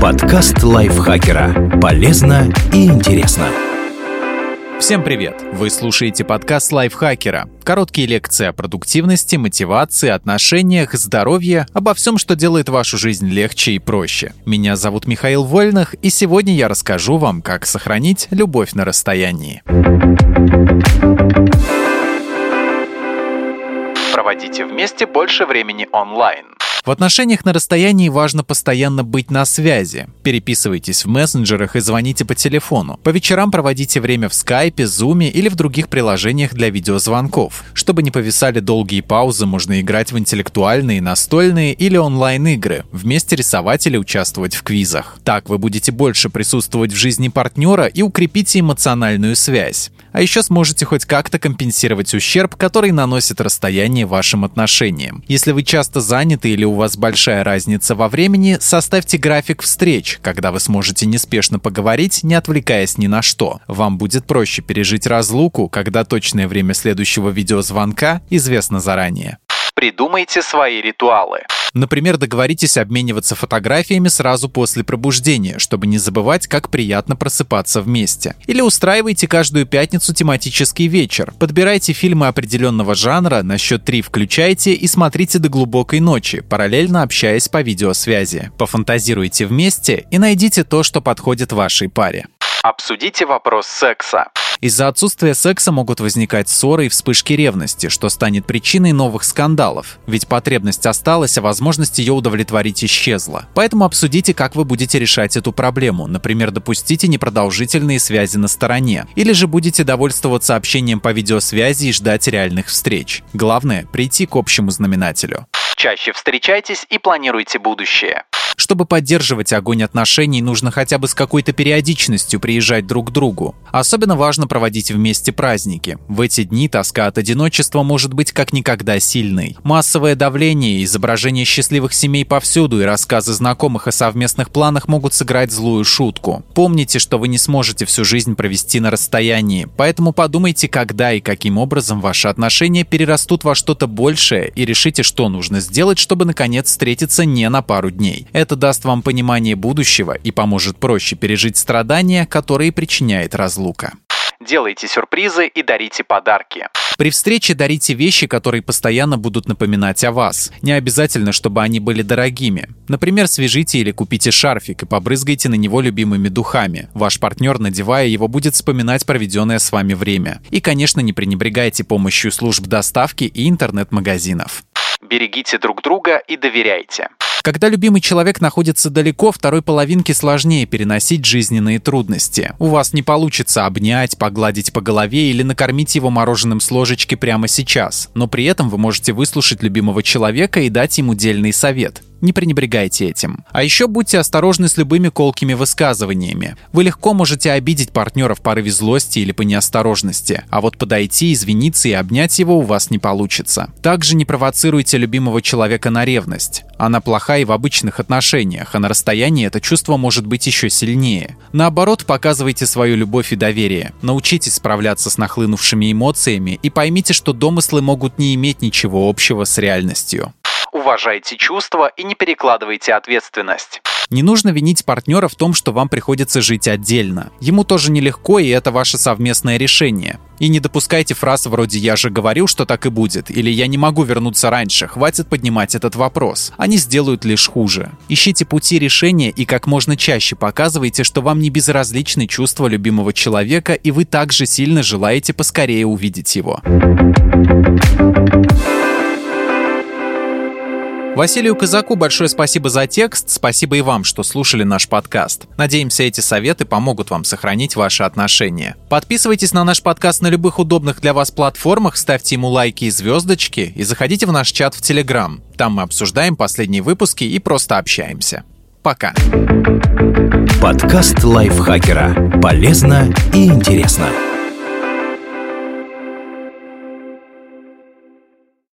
Подкаст лайфхакера. Полезно и интересно. Всем привет! Вы слушаете подкаст лайфхакера. Короткие лекции о продуктивности, мотивации, отношениях, здоровье, обо всем, что делает вашу жизнь легче и проще. Меня зовут Михаил Вольных, и сегодня я расскажу вам, как сохранить любовь на расстоянии. Проводите вместе больше времени онлайн. В отношениях на расстоянии важно постоянно быть на связи. Переписывайтесь в мессенджерах и звоните по телефону. По вечерам проводите время в скайпе, зуме или в других приложениях для видеозвонков. Чтобы не повисали долгие паузы, можно играть в интеллектуальные, настольные или онлайн-игры, вместе рисовать или участвовать в квизах. Так вы будете больше присутствовать в жизни партнера и укрепите эмоциональную связь. А еще сможете хоть как-то компенсировать ущерб, который наносит расстояние вашим отношениям. Если вы часто заняты или у вас большая разница во времени, составьте график встреч, когда вы сможете неспешно поговорить, не отвлекаясь ни на что. Вам будет проще пережить разлуку, когда точное время следующего видеозвонка известно заранее. Придумайте свои ритуалы. Например, договоритесь обмениваться фотографиями сразу после пробуждения, чтобы не забывать, как приятно просыпаться вместе. Или устраивайте каждую пятницу тематический вечер. Подбирайте фильмы определенного жанра, на счет три включайте и смотрите до глубокой ночи, параллельно общаясь по видеосвязи. Пофантазируйте вместе и найдите то, что подходит вашей паре. Обсудите вопрос секса. Из-за отсутствия секса могут возникать ссоры и вспышки ревности, что станет причиной новых скандалов. Ведь потребность осталась, а возможность ее удовлетворить исчезла. Поэтому обсудите, как вы будете решать эту проблему. Например, допустите непродолжительные связи на стороне. Или же будете довольствоваться общением по видеосвязи и ждать реальных встреч. Главное – прийти к общему знаменателю. Чаще встречайтесь и планируйте будущее. Чтобы поддерживать огонь отношений, нужно хотя бы с какой-то периодичностью приезжать друг к другу. Особенно важно проводить вместе праздники. В эти дни тоска от одиночества может быть как никогда сильной. Массовое давление, изображение счастливых семей повсюду и рассказы знакомых о совместных планах могут сыграть злую шутку. Помните, что вы не сможете всю жизнь провести на расстоянии, поэтому подумайте, когда и каким образом ваши отношения перерастут во что-то большее и решите, что нужно сделать, чтобы наконец встретиться не на пару дней. Это даст вам понимание будущего и поможет проще пережить страдания, которые причиняет разлука. Делайте сюрпризы и дарите подарки. При встрече дарите вещи, которые постоянно будут напоминать о вас. Не обязательно, чтобы они были дорогими. Например, свяжите или купите шарфик и побрызгайте на него любимыми духами. Ваш партнер, надевая его, будет вспоминать проведенное с вами время. И, конечно, не пренебрегайте помощью служб доставки и интернет-магазинов. Берегите друг друга и доверяйте. Когда любимый человек находится далеко, второй половинке сложнее переносить жизненные трудности. У вас не получится обнять, погладить по голове или накормить его мороженым с ложечки прямо сейчас, но при этом вы можете выслушать любимого человека и дать ему дельный совет. Не пренебрегайте этим. А еще будьте осторожны с любыми колкими высказываниями. Вы легко можете обидеть партнера в порыве злости или по неосторожности, а вот подойти, извиниться и обнять его у вас не получится. Также не провоцируйте любимого человека на ревность. Она плоха и в обычных отношениях, а на расстоянии это чувство может быть еще сильнее. Наоборот, показывайте свою любовь и доверие. Научитесь справляться с нахлынувшими эмоциями и поймите, что домыслы могут не иметь ничего общего с реальностью уважайте чувства и не перекладывайте ответственность. Не нужно винить партнера в том, что вам приходится жить отдельно. Ему тоже нелегко, и это ваше совместное решение. И не допускайте фраз вроде «я же говорил, что так и будет» или «я не могу вернуться раньше, хватит поднимать этот вопрос». Они сделают лишь хуже. Ищите пути решения и как можно чаще показывайте, что вам не безразличны чувства любимого человека, и вы также сильно желаете поскорее увидеть его. Василию Казаку большое спасибо за текст, спасибо и вам, что слушали наш подкаст. Надеемся, эти советы помогут вам сохранить ваши отношения. Подписывайтесь на наш подкаст на любых удобных для вас платформах, ставьте ему лайки и звездочки и заходите в наш чат в Телеграм. Там мы обсуждаем последние выпуски и просто общаемся. Пока. Подкаст лайфхакера. Полезно и интересно.